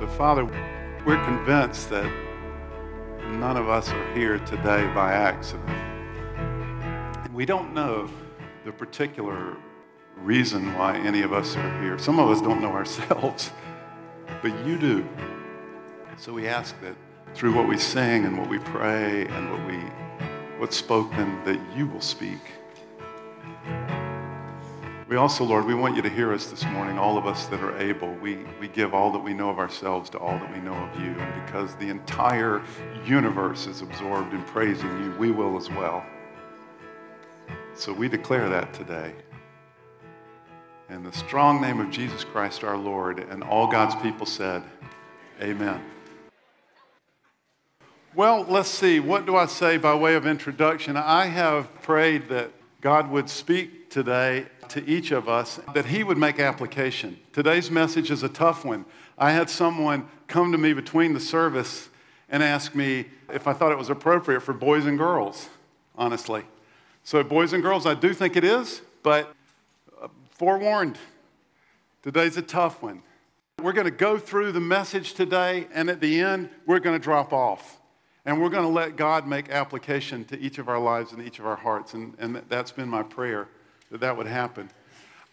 So, Father, we're convinced that none of us are here today by accident. We don't know the particular reason why any of us are here. Some of us don't know ourselves, but you do. So we ask that through what we sing and what we pray and what we what's spoken that you will speak. We also, Lord, we want you to hear us this morning, all of us that are able. We, we give all that we know of ourselves to all that we know of you. And because the entire universe is absorbed in praising you, we will as well. So we declare that today. In the strong name of Jesus Christ our Lord, and all God's people said, Amen. Well, let's see. What do I say by way of introduction? I have prayed that God would speak today to each of us that He would make application. Today's message is a tough one. I had someone come to me between the service and ask me if I thought it was appropriate for boys and girls, honestly. So, boys and girls, I do think it is, but uh, forewarned, today's a tough one. We're going to go through the message today, and at the end, we're going to drop off. And we're going to let God make application to each of our lives and each of our hearts. And, and that's been my prayer that that would happen.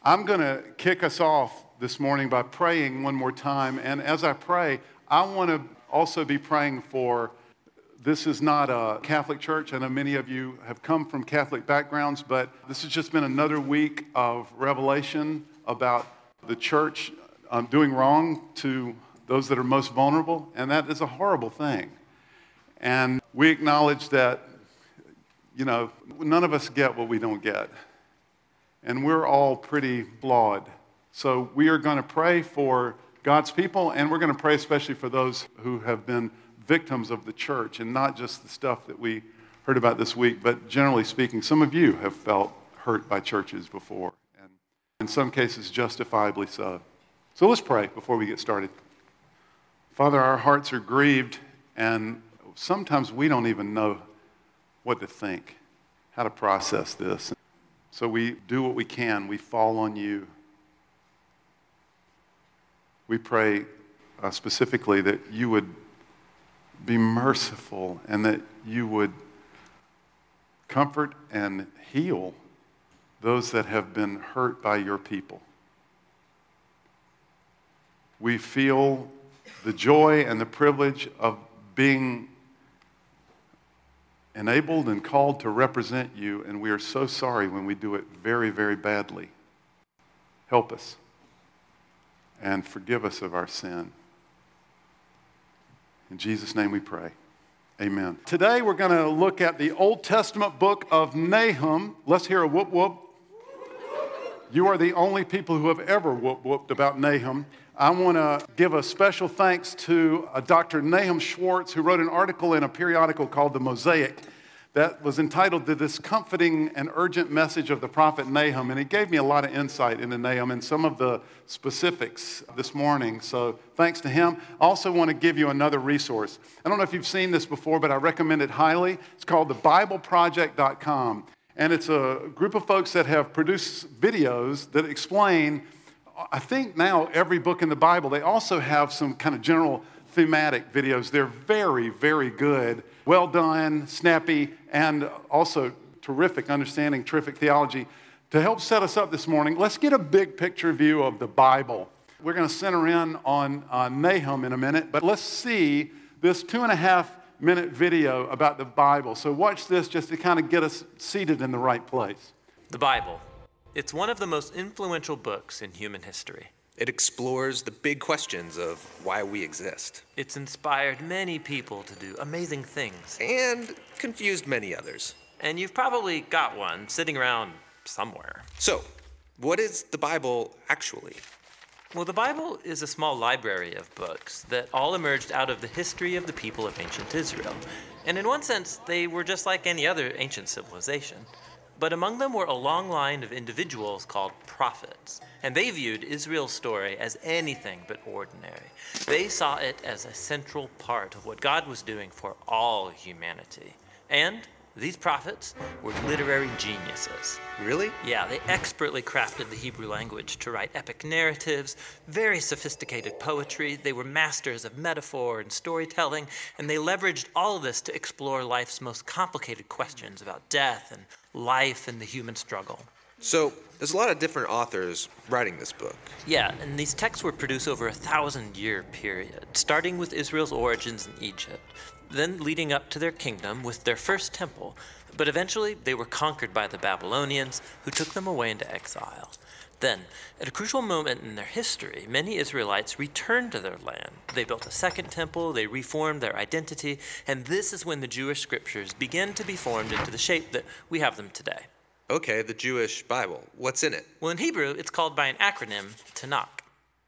I'm going to kick us off this morning by praying one more time. And as I pray, I want to also be praying for this is not a Catholic church. I know many of you have come from Catholic backgrounds, but this has just been another week of revelation about the church um, doing wrong to those that are most vulnerable, and that is a horrible thing. And we acknowledge that, you know, none of us get what we don't get and we're all pretty flawed. So we are going to pray for God's people, and we're going to pray especially for those who have been victims of the church, and not just the stuff that we heard about this week, but generally speaking, some of you have felt hurt by churches before, and in some cases, justifiably so. So let's pray before we get started. Father, our hearts are grieved, and sometimes we don't even know what to think, how to process this. So we do what we can. We fall on you. We pray uh, specifically that you would be merciful and that you would comfort and heal those that have been hurt by your people. We feel the joy and the privilege of being enabled and called to represent you, and we are so sorry when we do it very, very badly. Help us and forgive us of our sin. In Jesus' name we pray. Amen. Today we're going to look at the Old Testament book of Nahum. Let's hear a whoop whoop. You are the only people who have ever whoop whooped about Nahum. I want to give a special thanks to uh, Dr. Nahum Schwartz, who wrote an article in a periodical called The Mosaic that was entitled to this comforting and urgent message of the prophet Nahum. And it gave me a lot of insight into Nahum and some of the specifics this morning. So thanks to him. I also want to give you another resource. I don't know if you've seen this before, but I recommend it highly. It's called thebibleproject.com. And it's a group of folks that have produced videos that explain I think now every book in the Bible, they also have some kind of general thematic videos. They're very, very good, well done, snappy, and also terrific understanding, terrific theology. To help set us up this morning, let's get a big picture view of the Bible. We're going to center in on uh, Nahum in a minute, but let's see this two and a half minute video about the Bible. So, watch this just to kind of get us seated in the right place. The Bible it's one of the most influential books in human history. It explores the big questions of why we exist. It's inspired many people to do amazing things. And confused many others. And you've probably got one sitting around somewhere. So, what is the Bible actually? Well, the Bible is a small library of books that all emerged out of the history of the people of ancient Israel. And in one sense, they were just like any other ancient civilization. But among them were a long line of individuals called prophets, and they viewed Israel's story as anything but ordinary. They saw it as a central part of what God was doing for all humanity, and These prophets were literary geniuses. Really? Yeah, they expertly crafted the Hebrew language to write epic narratives, very sophisticated poetry. They were masters of metaphor and storytelling, and they leveraged all of this to explore life's most complicated questions about death and life and the human struggle. So, there's a lot of different authors writing this book. Yeah, and these texts were produced over a thousand year period, starting with Israel's origins in Egypt then leading up to their kingdom with their first temple, but eventually they were conquered by the Babylonians, who took them away into exile. Then, at a crucial moment in their history, many Israelites returned to their land. They built a second temple, they reformed their identity, and this is when the Jewish scriptures begin to be formed into the shape that we have them today. Okay, the Jewish Bible. What's in it? Well, in Hebrew, it's called by an acronym, Tanakh.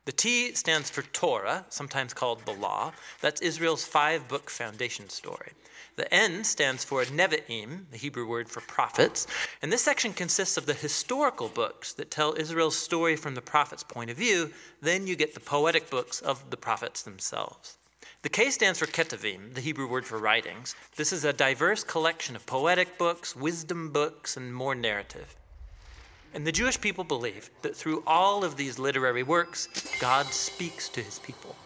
The T stands for Torah, sometimes called the Law. That's Israel's five book foundation story. The N stands for Nevi'im, the Hebrew word for prophets. And this section consists of the historical books that tell Israel's story from the prophet's point of view. Then you get the poetic books of the prophets themselves. The K stands for Ketuvim, the Hebrew word for writings. This is a diverse collection of poetic books, wisdom books, and more narrative. And the Jewish people believe that through all of these literary works, God speaks to his people.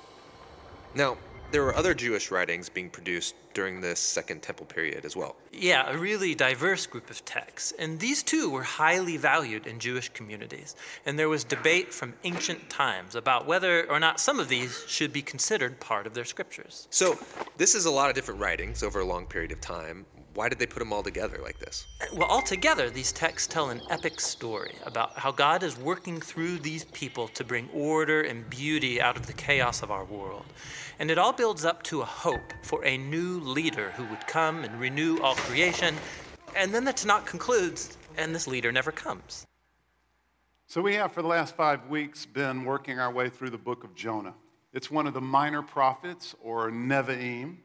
Now, there were other Jewish writings being produced during this Second Temple period as well. Yeah, a really diverse group of texts. And these too were highly valued in Jewish communities. And there was debate from ancient times about whether or not some of these should be considered part of their scriptures. So, this is a lot of different writings over a long period of time. Why did they put them all together like this? Well, altogether, these texts tell an epic story about how God is working through these people to bring order and beauty out of the chaos of our world. And it all builds up to a hope for a new leader who would come and renew all creation. And then the Tanakh concludes, and this leader never comes. So, we have for the last five weeks been working our way through the book of Jonah. It's one of the minor prophets, or Nevi'im.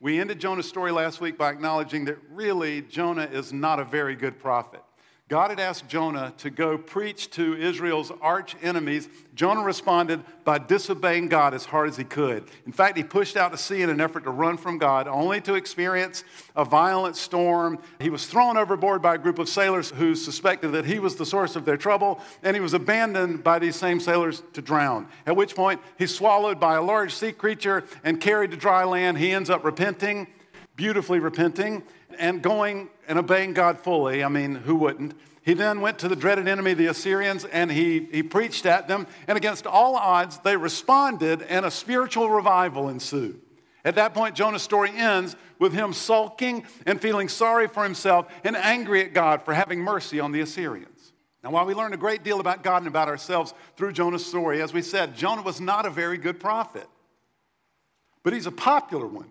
We ended Jonah's story last week by acknowledging that really Jonah is not a very good prophet. God had asked Jonah to go preach to Israel's arch enemies. Jonah responded by disobeying God as hard as he could. In fact, he pushed out to sea in an effort to run from God, only to experience a violent storm. He was thrown overboard by a group of sailors who suspected that he was the source of their trouble, and he was abandoned by these same sailors to drown. At which point, he's swallowed by a large sea creature and carried to dry land. He ends up repenting, beautifully repenting and going and obeying God fully. I mean, who wouldn't? He then went to the dreaded enemy, the Assyrians, and he, he preached at them. And against all odds, they responded, and a spiritual revival ensued. At that point, Jonah's story ends with him sulking and feeling sorry for himself and angry at God for having mercy on the Assyrians. Now, while we learn a great deal about God and about ourselves through Jonah's story, as we said, Jonah was not a very good prophet, but he's a popular one.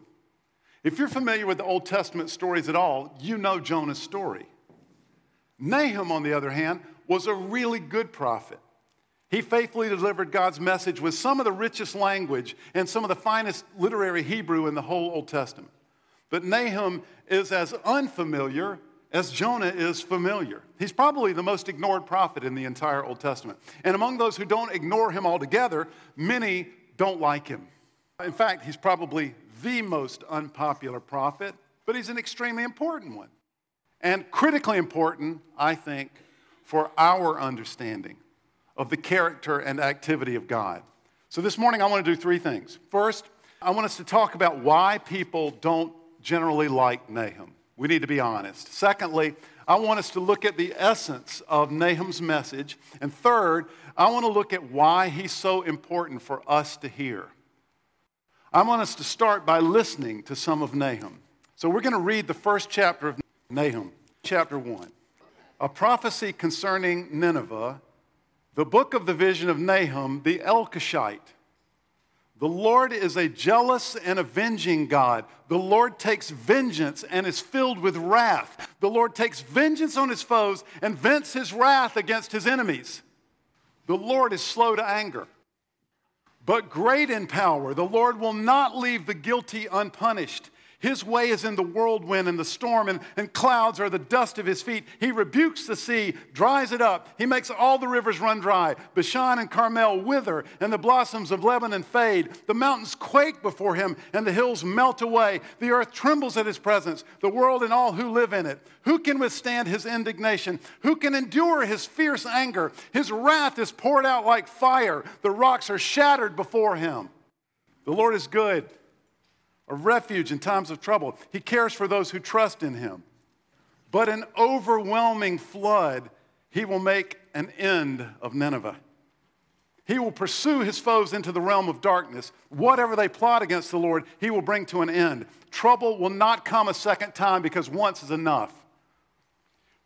If you're familiar with the Old Testament stories at all, you know Jonah's story. Nahum, on the other hand, was a really good prophet. He faithfully delivered God's message with some of the richest language and some of the finest literary Hebrew in the whole Old Testament. But Nahum is as unfamiliar as Jonah is familiar. He's probably the most ignored prophet in the entire Old Testament. And among those who don't ignore him altogether, many don't like him. In fact, he's probably the most unpopular prophet, but he's an extremely important one. And critically important, I think, for our understanding of the character and activity of God. So this morning, I want to do three things. First, I want us to talk about why people don't generally like Nahum. We need to be honest. Secondly, I want us to look at the essence of Nahum's message. And third, I want to look at why he's so important for us to hear. I want us to start by listening to some of Nahum. So we're going to read the first chapter of Nahum, chapter 1. A prophecy concerning Nineveh, the book of the vision of Nahum, the Elkoshite. The Lord is a jealous and avenging God. The Lord takes vengeance and is filled with wrath. The Lord takes vengeance on his foes and vents his wrath against his enemies. The Lord is slow to anger, but great in power. The Lord will not leave the guilty unpunished. His way is in the whirlwind and the storm, and, and clouds are the dust of his feet. He rebukes the sea, dries it up. He makes all the rivers run dry. Bashan and Carmel wither, and the blossoms of Lebanon fade. The mountains quake before him, and the hills melt away. The earth trembles at his presence, the world and all who live in it. Who can withstand his indignation? Who can endure his fierce anger? His wrath is poured out like fire, the rocks are shattered before him. The Lord is good a refuge in times of trouble. He cares for those who trust in him. But an overwhelming flood, he will make an end of Nineveh. He will pursue his foes into the realm of darkness. Whatever they plot against the Lord, he will bring to an end. Trouble will not come a second time because once is enough.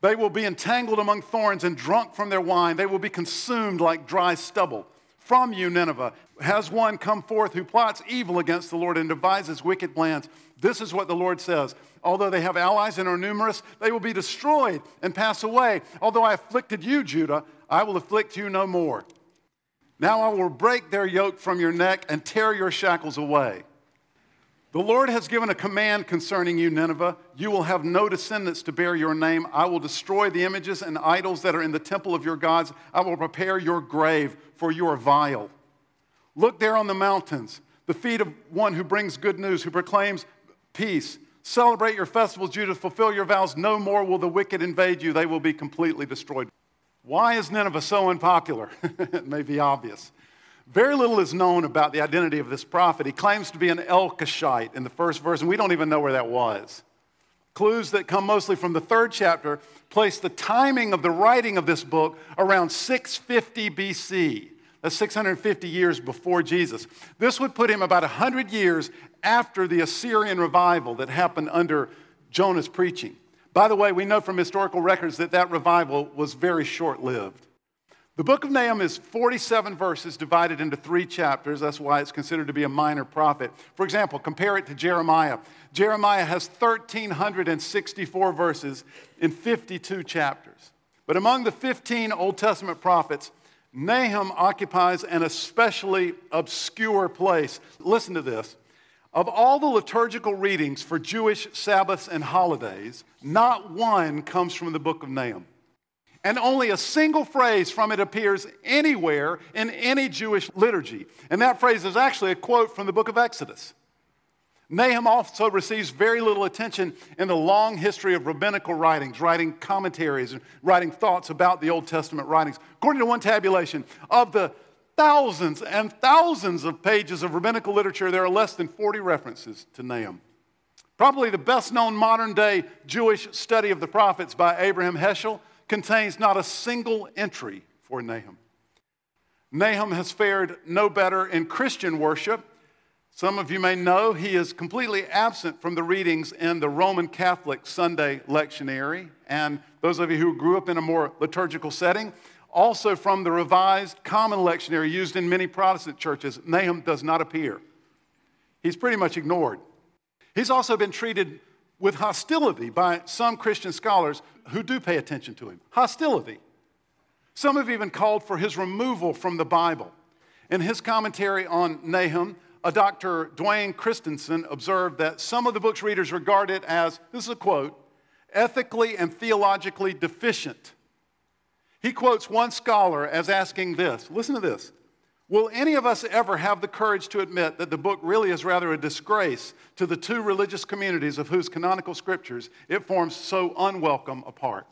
They will be entangled among thorns and drunk from their wine. They will be consumed like dry stubble from you, Nineveh, has one come forth who plots evil against the Lord and devises wicked plans. This is what the Lord says. Although they have allies and are numerous, they will be destroyed and pass away. Although I afflicted you, Judah, I will afflict you no more. Now I will break their yoke from your neck and tear your shackles away. The Lord has given a command concerning you, Nineveh. You will have no descendants to bear your name. I will destroy the images and idols that are in the temple of your gods. I will prepare your grave, for you are vile. Look there on the mountains, the feet of one who brings good news, who proclaims peace. Celebrate your festivals, Judah. Fulfill your vows. No more will the wicked invade you, they will be completely destroyed. Why is Nineveh so unpopular? it may be obvious. Very little is known about the identity of this prophet. He claims to be an Elkoshite in the first verse, and we don't even know where that was. Clues that come mostly from the third chapter place the timing of the writing of this book around 650 BC. That's 650 years before Jesus. This would put him about 100 years after the Assyrian revival that happened under Jonah's preaching. By the way, we know from historical records that that revival was very short lived. The book of Nahum is 47 verses divided into three chapters. That's why it's considered to be a minor prophet. For example, compare it to Jeremiah. Jeremiah has 1,364 verses in 52 chapters. But among the 15 Old Testament prophets, Nahum occupies an especially obscure place. Listen to this. Of all the liturgical readings for Jewish Sabbaths and holidays, not one comes from the book of Nahum and only a single phrase from it appears anywhere in any Jewish liturgy. And that phrase is actually a quote from the book of Exodus. Nahum also receives very little attention in the long history of rabbinical writings, writing commentaries and writing thoughts about the Old Testament writings. According to one tabulation, of the thousands and thousands of pages of rabbinical literature, there are less than 40 references to Nahum. Probably the best known modern day Jewish study of the prophets by Abraham Heschel contains not a single entry for Nahum. Nahum has fared no better in Christian worship. Some of you may know he is completely absent from the readings in the Roman Catholic Sunday lectionary, and those of you who grew up in a more liturgical setting, also from the revised common lectionary used in many Protestant churches. Nahum does not appear. He's pretty much ignored. He's also been treated with hostility by some Christian scholars who do pay attention to him. Hostility. Some have even called for his removal from the Bible. In his commentary on Nahum, a Dr. Duane Christensen observed that some of the book's readers regard it as, this is a quote, ethically and theologically deficient. He quotes one scholar as asking this listen to this Will any of us ever have the courage to admit that the book really is rather a disgrace to the two religious communities of whose canonical scriptures it forms so unwelcome a part?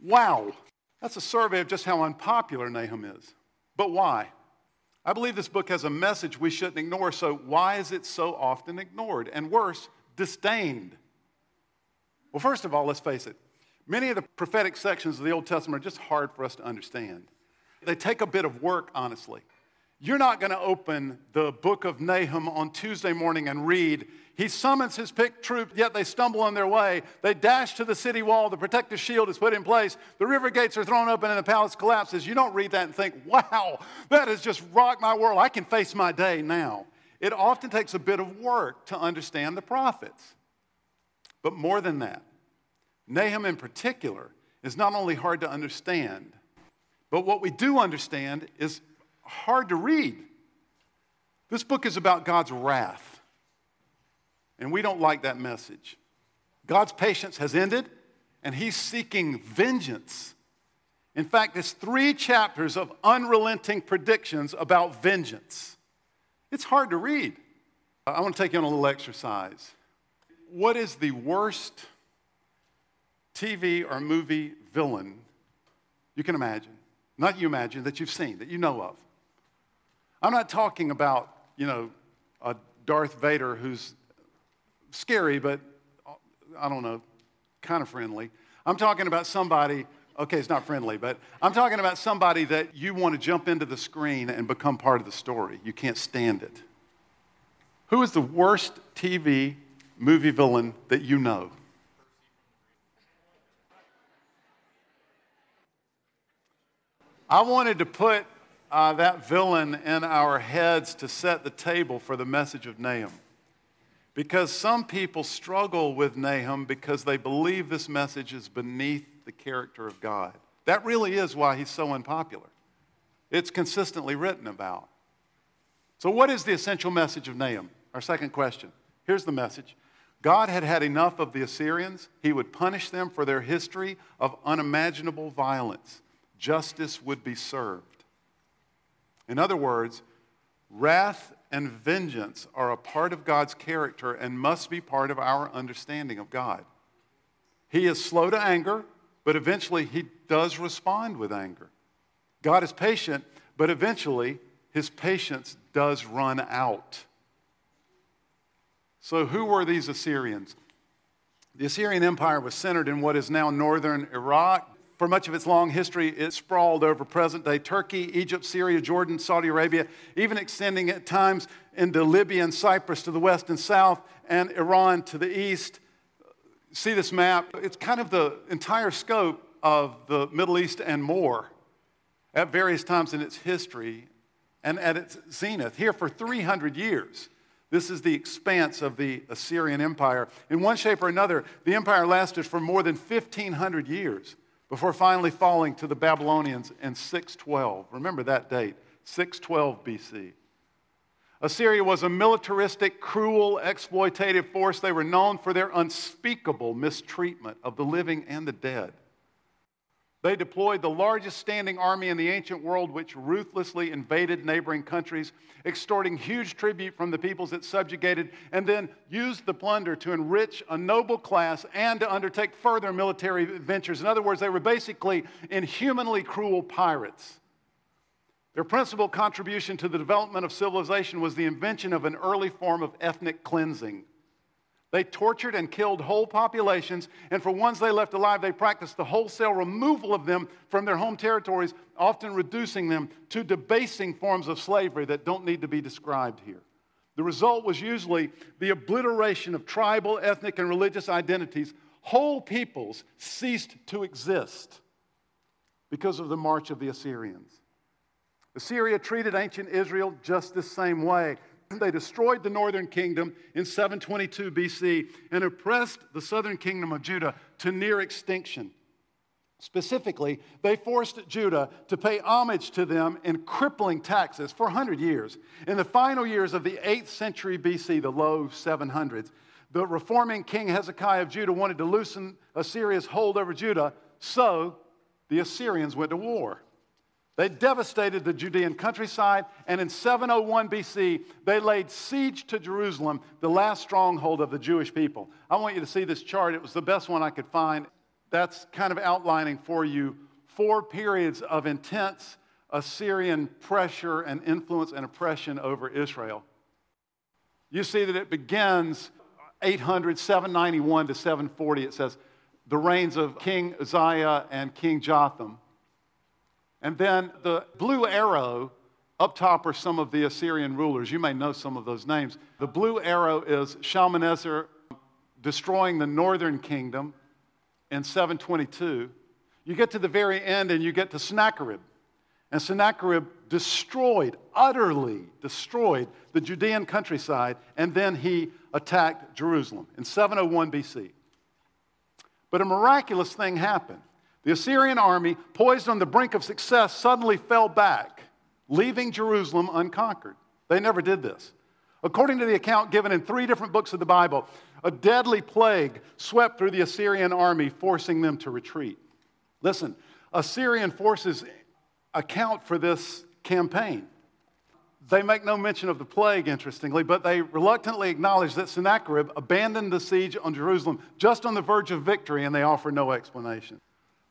Wow, that's a survey of just how unpopular Nahum is. But why? I believe this book has a message we shouldn't ignore, so why is it so often ignored? And worse, disdained? Well, first of all, let's face it, many of the prophetic sections of the Old Testament are just hard for us to understand. They take a bit of work, honestly. You're not going to open the book of Nahum on Tuesday morning and read, He summons his picked troop, yet they stumble on their way. They dash to the city wall, the protective shield is put in place, the river gates are thrown open, and the palace collapses. You don't read that and think, wow, that has just rocked my world. I can face my day now. It often takes a bit of work to understand the prophets. But more than that, Nahum in particular is not only hard to understand, but what we do understand is hard to read. This book is about God's wrath. And we don't like that message. God's patience has ended, and He's seeking vengeance. In fact, it's three chapters of unrelenting predictions about vengeance. It's hard to read. I want to take you on a little exercise. What is the worst TV or movie villain you can imagine? Not you imagine, that you've seen, that you know of. I'm not talking about, you know, a Darth Vader who's scary, but uh, I don't know, kind of friendly. I'm talking about somebody, okay, it's not friendly, but I'm talking about somebody that you want to jump into the screen and become part of the story. You can't stand it. Who is the worst TV movie villain that you know? I wanted to put uh, that villain in our heads to set the table for the message of Nahum. Because some people struggle with Nahum because they believe this message is beneath the character of God. That really is why he's so unpopular. It's consistently written about. So, what is the essential message of Nahum? Our second question. Here's the message God had had enough of the Assyrians. He would punish them for their history of unimaginable violence. Justice would be served. In other words, wrath and vengeance are a part of God's character and must be part of our understanding of God. He is slow to anger, but eventually he does respond with anger. God is patient, but eventually his patience does run out. So, who were these Assyrians? The Assyrian Empire was centered in what is now northern Iraq. For much of its long history, it sprawled over present day Turkey, Egypt, Syria, Jordan, Saudi Arabia, even extending at times into Libya and Cyprus to the west and south, and Iran to the east. See this map? It's kind of the entire scope of the Middle East and more at various times in its history and at its zenith. Here for 300 years. This is the expanse of the Assyrian Empire. In one shape or another, the empire lasted for more than 1,500 years before finally falling to the Babylonians in 612. Remember that date, 612 BC. Assyria was a militaristic, cruel, exploitative force. They were known for their unspeakable mistreatment of the living and the dead. They deployed the largest standing army in the ancient world, which ruthlessly invaded neighboring countries, extorting huge tribute from the peoples it subjugated, and then used the plunder to enrich a noble class and to undertake further military ventures. In other words, they were basically inhumanly cruel pirates. Their principal contribution to the development of civilization was the invention of an early form of ethnic cleansing. They tortured and killed whole populations, and for ones they left alive, they practiced the wholesale removal of them from their home territories, often reducing them to debasing forms of slavery that don't need to be described here. The result was usually the obliteration of tribal, ethnic, and religious identities. Whole peoples ceased to exist because of the march of the Assyrians. Assyria treated ancient Israel just the same way. They destroyed the northern kingdom in 722 BC and oppressed the southern kingdom of Judah to near extinction. Specifically, they forced Judah to pay homage to them in crippling taxes for 100 years. In the final years of the 8th century BC, the low 700s, the reforming king Hezekiah of Judah wanted to loosen Assyria's hold over Judah, so the Assyrians went to war. They devastated the Judean countryside, and in 701 BC, they laid siege to Jerusalem, the last stronghold of the Jewish people. I want you to see this chart. It was the best one I could find. That's kind of outlining for you four periods of intense Assyrian pressure and influence and oppression over Israel. You see that it begins 800, 791 to 740. It says the reigns of King Uzziah and King Jotham. And then the blue arrow up top are some of the Assyrian rulers. You may know some of those names. The blue arrow is Shalmaneser destroying the northern kingdom in 722. You get to the very end and you get to Sennacherib. And Sennacherib destroyed, utterly destroyed the Judean countryside, and then he attacked Jerusalem in 701 BC. But a miraculous thing happened. The Assyrian army, poised on the brink of success, suddenly fell back, leaving Jerusalem unconquered. They never did this. According to the account given in three different books of the Bible, a deadly plague swept through the Assyrian army, forcing them to retreat. Listen, Assyrian forces account for this campaign. They make no mention of the plague, interestingly, but they reluctantly acknowledge that Sennacherib abandoned the siege on Jerusalem just on the verge of victory, and they offer no explanation.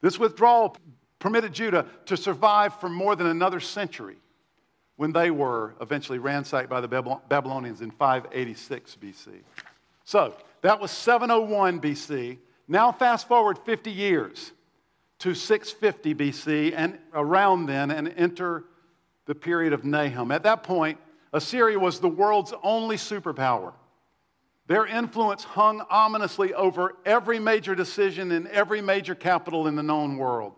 This withdrawal permitted Judah to survive for more than another century when they were eventually ransacked by the Babylonians in 586 BC. So that was 701 BC. Now, fast forward 50 years to 650 BC and around then and enter the period of Nahum. At that point, Assyria was the world's only superpower. Their influence hung ominously over every major decision in every major capital in the known world.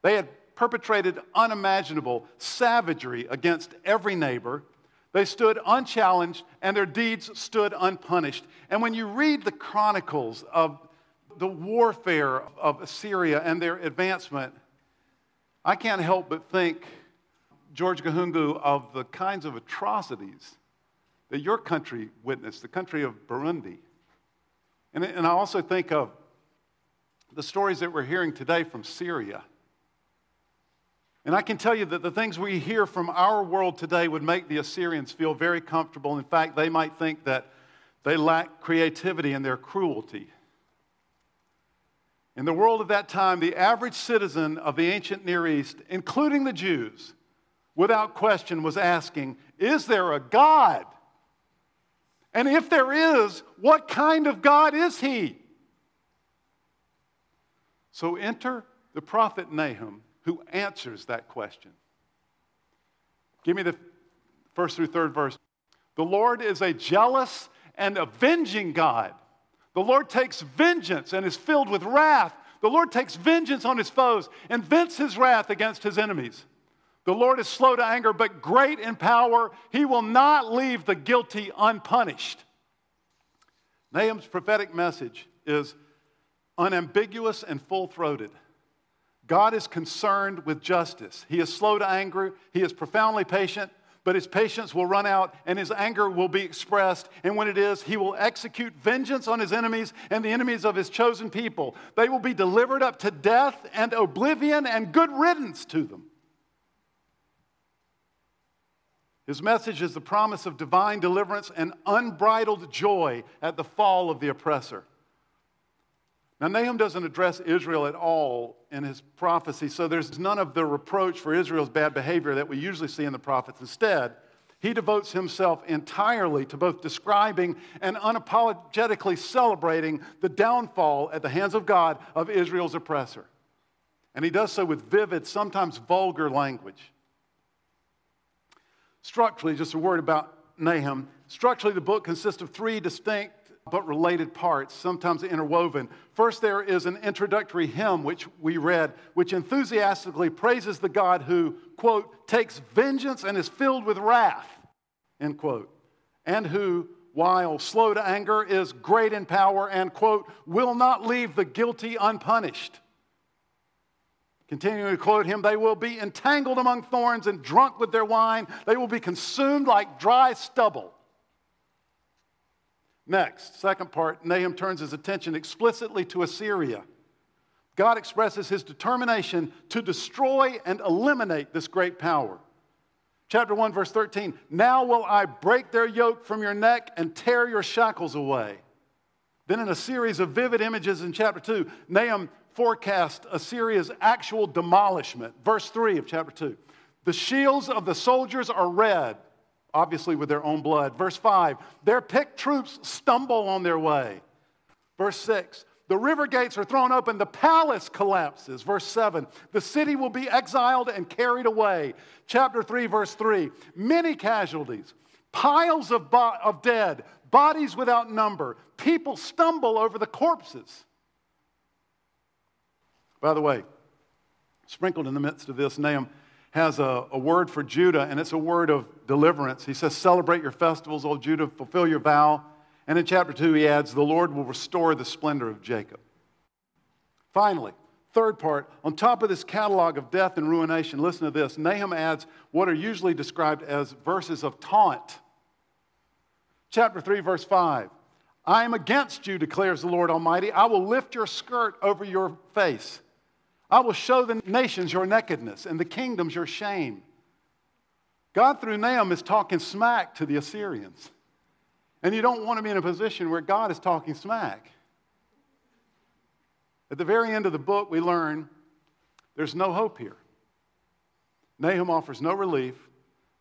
They had perpetrated unimaginable savagery against every neighbor. They stood unchallenged and their deeds stood unpunished. And when you read the chronicles of the warfare of Assyria and their advancement, I can't help but think George Gahungu of the kinds of atrocities that your country witnessed, the country of Burundi. And, and I also think of the stories that we're hearing today from Syria. And I can tell you that the things we hear from our world today would make the Assyrians feel very comfortable. In fact, they might think that they lack creativity in their cruelty. In the world of that time, the average citizen of the ancient Near East, including the Jews, without question, was asking, Is there a God? And if there is, what kind of God is he? So enter the prophet Nahum, who answers that question. Give me the first through third verse. The Lord is a jealous and avenging God. The Lord takes vengeance and is filled with wrath. The Lord takes vengeance on his foes and vents his wrath against his enemies. The Lord is slow to anger, but great in power. He will not leave the guilty unpunished. Nahum's prophetic message is unambiguous and full throated. God is concerned with justice. He is slow to anger, He is profoundly patient, but His patience will run out and His anger will be expressed. And when it is, He will execute vengeance on His enemies and the enemies of His chosen people. They will be delivered up to death and oblivion and good riddance to them. His message is the promise of divine deliverance and unbridled joy at the fall of the oppressor. Now, Nahum doesn't address Israel at all in his prophecy, so there's none of the reproach for Israel's bad behavior that we usually see in the prophets. Instead, he devotes himself entirely to both describing and unapologetically celebrating the downfall at the hands of God of Israel's oppressor. And he does so with vivid, sometimes vulgar language. Structurally, just a word about Nahum. Structurally, the book consists of three distinct but related parts, sometimes interwoven. First, there is an introductory hymn which we read, which enthusiastically praises the God who, quote, takes vengeance and is filled with wrath, end quote, and who, while slow to anger, is great in power and, quote, will not leave the guilty unpunished. Continuing to quote him, they will be entangled among thorns and drunk with their wine. They will be consumed like dry stubble. Next, second part, Nahum turns his attention explicitly to Assyria. God expresses his determination to destroy and eliminate this great power. Chapter 1, verse 13 Now will I break their yoke from your neck and tear your shackles away. Then, in a series of vivid images in chapter 2, Nahum forecast Assyria's actual demolishment. Verse 3 of chapter 2. The shields of the soldiers are red, obviously with their own blood. Verse 5. Their picked troops stumble on their way. Verse 6. The river gates are thrown open, the palace collapses. Verse 7. The city will be exiled and carried away. Chapter 3, verse 3. Many casualties, piles of, bo- of dead, bodies without number. People stumble over the corpses. By the way, sprinkled in the midst of this, Nahum has a, a, word for Judah, and it's a word of deliverance. He says, Celebrate your festivals, O Judah, fulfill your vow. And in chapter 2, he adds, The Lord will restore the splendor of Jacob. Finally, third part, on top of this catalog of death and ruination, listen to this. Nahum adds what are usually described as verses of taunt. Chapter 3, verse 5. I am against you, declares the Lord Almighty. I will lift your skirt over your face. I will show the nations your nakedness and the kingdoms your shame. God, through Nahum, is talking smack to the Assyrians. And you don't want to be in a position where God is talking smack. At the very end of the book, we learn there's no hope here. Nahum offers no relief.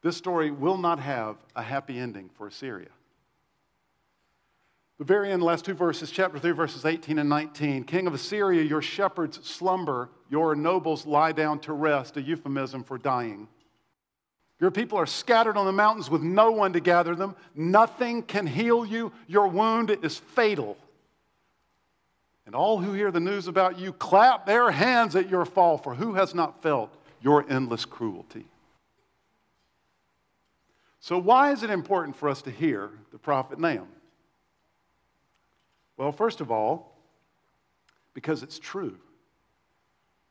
This story will not have a happy ending for Assyria. The very end, last two verses, chapter 3, verses 18 and 19. King of Assyria, your shepherds slumber, your nobles lie down to rest, a euphemism for dying. Your people are scattered on the mountains with no one to gather them. Nothing can heal you. Your wound is fatal. And all who hear the news about you clap their hands at your fall, for who has not felt your endless cruelty? So, why is it important for us to hear the prophet Nahum? Well, first of all, because it's true.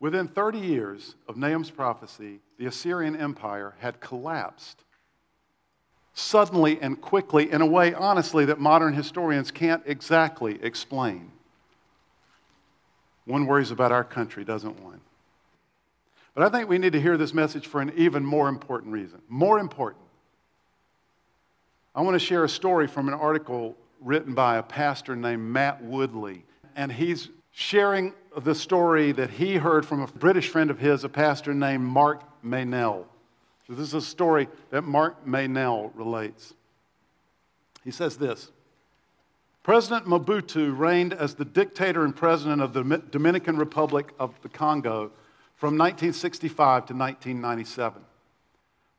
Within 30 years of Nahum's prophecy, the Assyrian Empire had collapsed. Suddenly and quickly, in a way, honestly, that modern historians can't exactly explain. One worries about our country, doesn't one? But I think we need to hear this message for an even more important reason. More important. I want to share a story from an article written by a pastor named Matt Woodley. And he's sharing the story that he heard from a British friend of his, a pastor named Mark Meynell. So, this is a story that Mark Meynell relates. He says this President Mobutu reigned as the dictator and president of the Dominican Republic of the Congo from 1965 to 1997.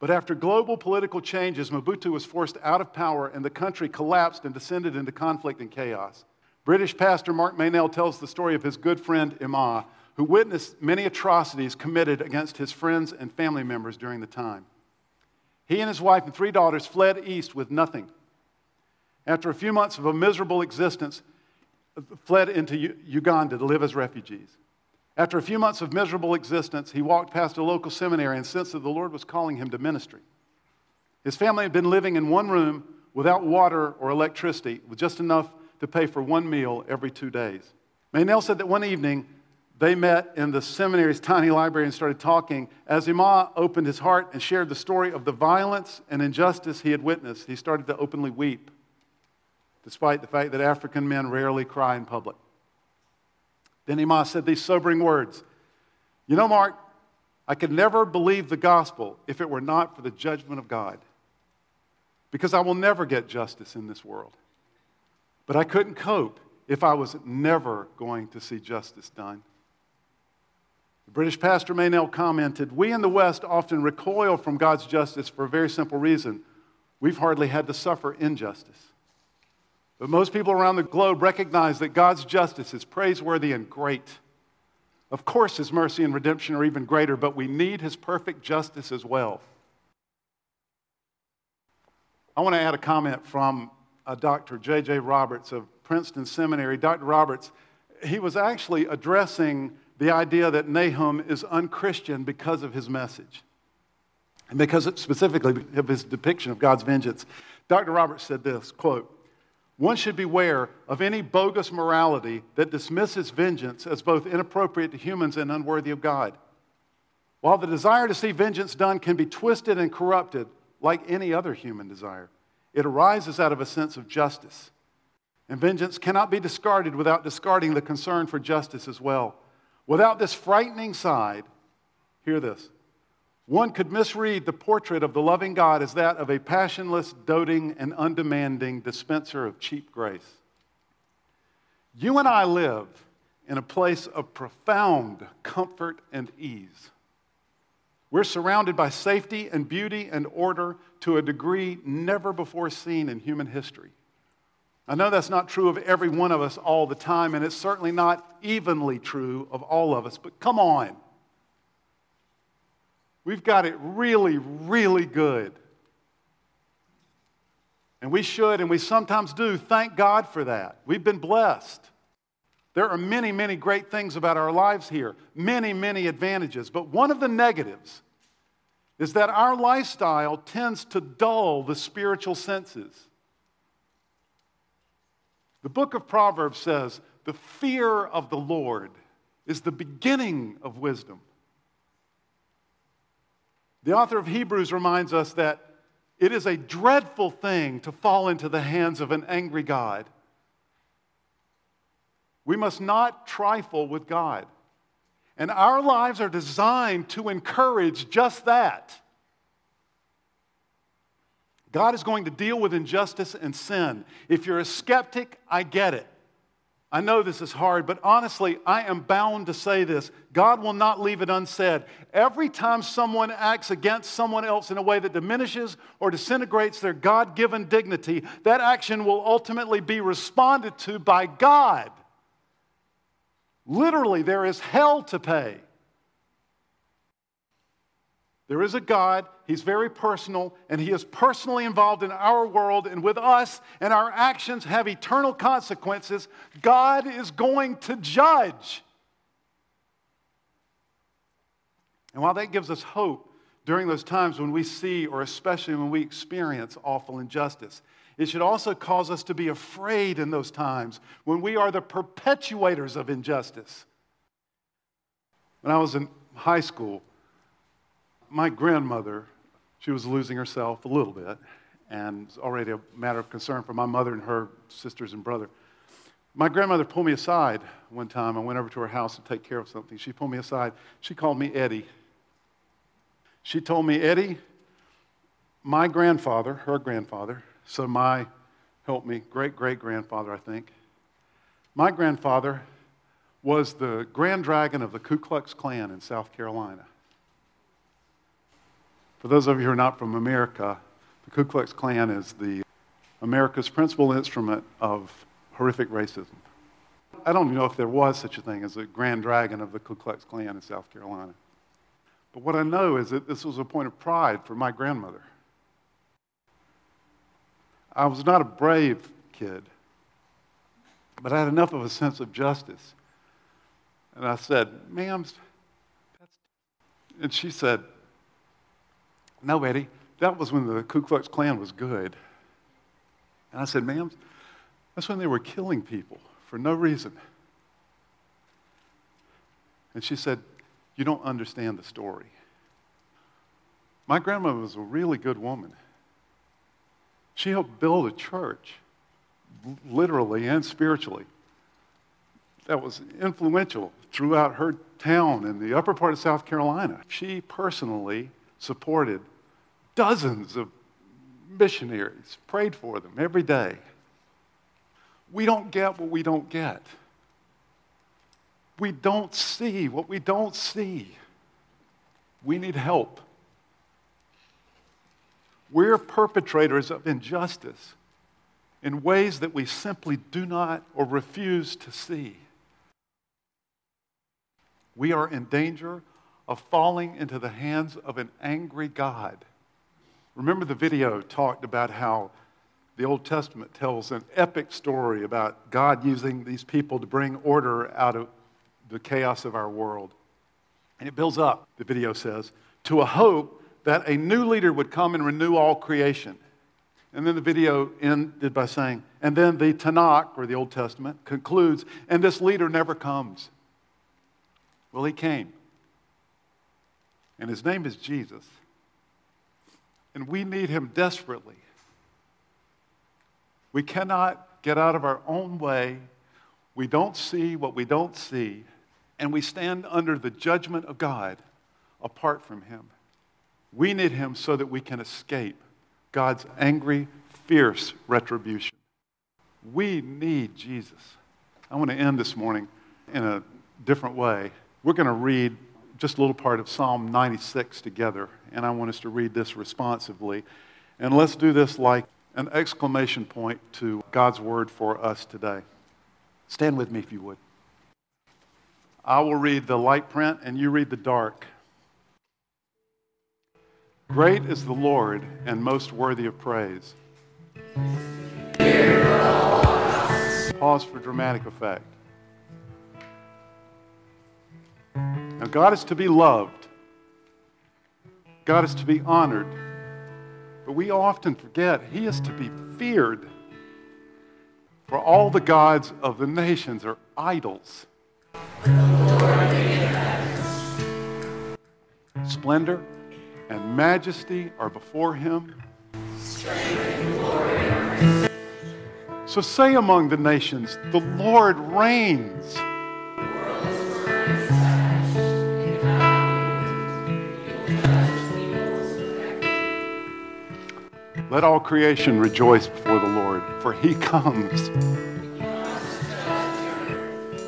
But after global political changes, Mobutu was forced out of power and the country collapsed and descended into conflict and chaos. British pastor Mark Meynell tells the story of his good friend Emma, who witnessed many atrocities committed against his friends and family members during the time. He and his wife and three daughters fled east with nothing. After a few months of a miserable existence, fled into Uganda to live as refugees. After a few months of miserable existence, he walked past a local seminary and sensed that the Lord was calling him to ministry. His family had been living in one room without water or electricity, with just enough to pay for one meal every two days. Meynell said that one evening they met in the seminary's tiny library and started talking. As Ima opened his heart and shared the story of the violence and injustice he had witnessed, he started to openly weep, despite the fact that African men rarely cry in public. Then Ima said these sobering words You know, Mark, I could never believe the gospel if it were not for the judgment of God, because I will never get justice in this world. But I couldn't cope if I was never going to see justice done. The British pastor Meynell commented We in the West often recoil from God's justice for a very simple reason we've hardly had to suffer injustice. But most people around the globe recognize that God's justice is praiseworthy and great. Of course, His mercy and redemption are even greater, but we need His perfect justice as well. I want to add a comment from uh, a Dr. J.J. Roberts of Princeton Seminary. Dr. Roberts, he was actually addressing the idea that Nahum is unchristian because of his message and because specifically of his depiction of God's vengeance. Dr. Roberts said this quote, one should beware of any bogus morality that dismisses vengeance as both inappropriate to humans and unworthy of God. While the desire to see vengeance done can be twisted and corrupted like any other human desire, it arises out of a sense of justice. And vengeance cannot be discarded without discarding the concern for justice as well. Without this frightening side, hear this one could misread the portrait of the loving God as that of a passionless, doting, and undemanding dispenser of cheap grace. You and I live in a place of profound comfort and ease. We're surrounded by safety and beauty and order to a degree never before seen in human history. I know that's not true of every one of us all the time, and it's certainly not evenly true of all of us, but come on. We've got it really, really good. And we should, and we sometimes do, thank God for that. We've been blessed. There are many, many great things about our lives here, many, many advantages. But one of the negatives is that our lifestyle tends to dull the spiritual senses. The book of Proverbs says, The fear of the Lord is the beginning of wisdom. The author of Hebrews reminds us that it is a dreadful thing to fall into the hands of an angry God. We must not trifle with God. And our lives are designed to encourage just that. God is going to deal with injustice and sin. If you're a skeptic, I get it. I know this is hard, but honestly, I am bound to say this. God will not leave it unsaid. Every time someone acts against someone else in a way that diminishes or disintegrates their God given dignity, that action will ultimately be responded to by God. Literally, there is hell to pay. There is a God, He's very personal, and He is personally involved in our world and with us, and our actions have eternal consequences. God is going to judge. And while that gives us hope during those times when we see, or especially when we experience awful injustice, it should also cause us to be afraid in those times when we are the perpetuators of injustice. When I was in high school, my grandmother, she was losing herself a little bit, and it's already a matter of concern for my mother and her sisters and brother. My grandmother pulled me aside one time. I went over to her house to take care of something. She pulled me aside. She called me Eddie. She told me, Eddie, my grandfather, her grandfather, so my, help me, great great grandfather, I think, my grandfather was the grand dragon of the Ku Klux Klan in South Carolina. For those of you who are not from America, the Ku Klux Klan is the America's principal instrument of horrific racism. I don't even know if there was such a thing as a grand dragon of the Ku Klux Klan in South Carolina. But what I know is that this was a point of pride for my grandmother. I was not a brave kid, but I had enough of a sense of justice. And I said, ma'am, that's," and she said, no, Eddie, that was when the Ku Klux Klan was good. And I said, ma'am, that's when they were killing people for no reason. And she said, You don't understand the story. My grandmother was a really good woman. She helped build a church, literally and spiritually, that was influential throughout her town in the upper part of South Carolina. She personally supported dozens of missionaries, prayed for them every day. We don't get what we don't get. We don't see what we don't see. We need help. We're perpetrators of injustice in ways that we simply do not or refuse to see. We are in danger of falling into the hands of an angry God Remember the video talked about how the Old Testament tells an epic story about God using these people to bring order out of the chaos of our world. And it builds up, the video says, to a hope that a new leader would come and renew all creation. And then the video ended by saying, and then the Tanakh, or the Old Testament, concludes, and this leader never comes. Well, he came. And his name is Jesus and we need him desperately. We cannot get out of our own way. We don't see what we don't see, and we stand under the judgment of God apart from him. We need him so that we can escape God's angry, fierce retribution. We need Jesus. I want to end this morning in a different way. We're going to read just a little part of Psalm 96 together, and I want us to read this responsively. And let's do this like an exclamation point to God's word for us today. Stand with me if you would. I will read the light print, and you read the dark. Great is the Lord and most worthy of praise. Pause for dramatic effect. Now, God is to be loved, God is to be honored, but we often forget He is to be feared. For all the gods of the nations are idols. Splendor and majesty are before him. So say among the nations, the Lord reigns. Let all creation rejoice before the Lord, for he comes.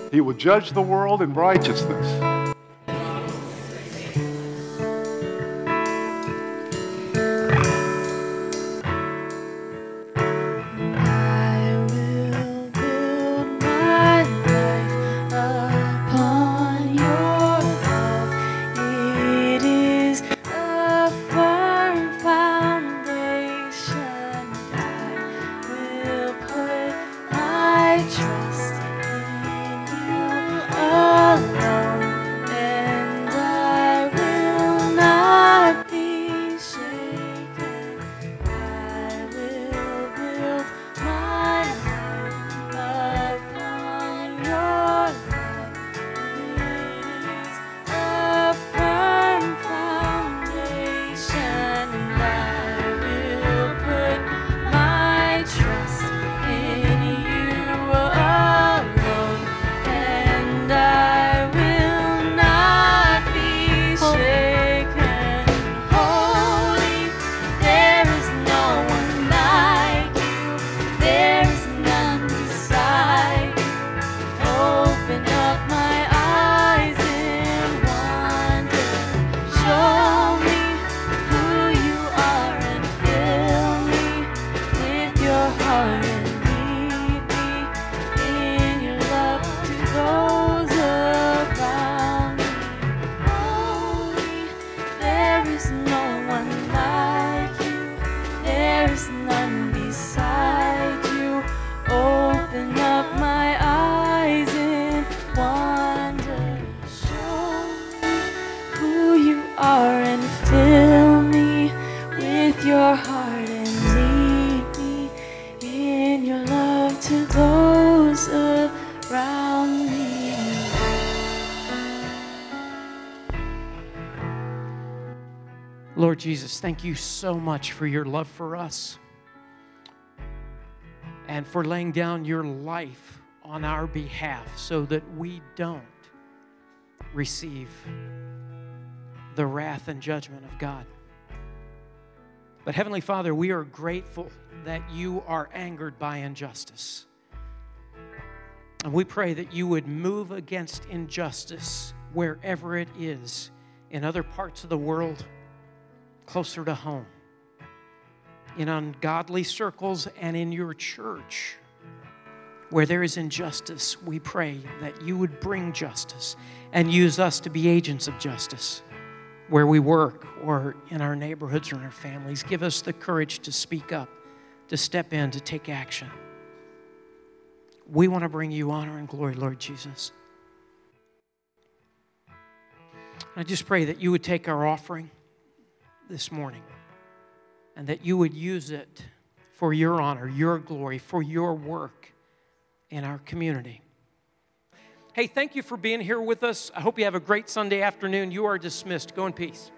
He will judge the world in righteousness. Thank you so much for your love for us and for laying down your life on our behalf so that we don't receive the wrath and judgment of God. But Heavenly Father, we are grateful that you are angered by injustice. And we pray that you would move against injustice wherever it is in other parts of the world closer to home, in ungodly circles, and in your church. Where there is injustice, we pray that you would bring justice and use us to be agents of justice where we work or in our neighborhoods or in our families. Give us the courage to speak up, to step in, to take action. We want to bring you honor and glory, Lord Jesus. I just pray that you would take our offering this morning and that you would use it for your honor, your glory, for your work in our community. Hey, thank you for being here with us. I hope you have a great Sunday afternoon. You are dismissed. Go in peace.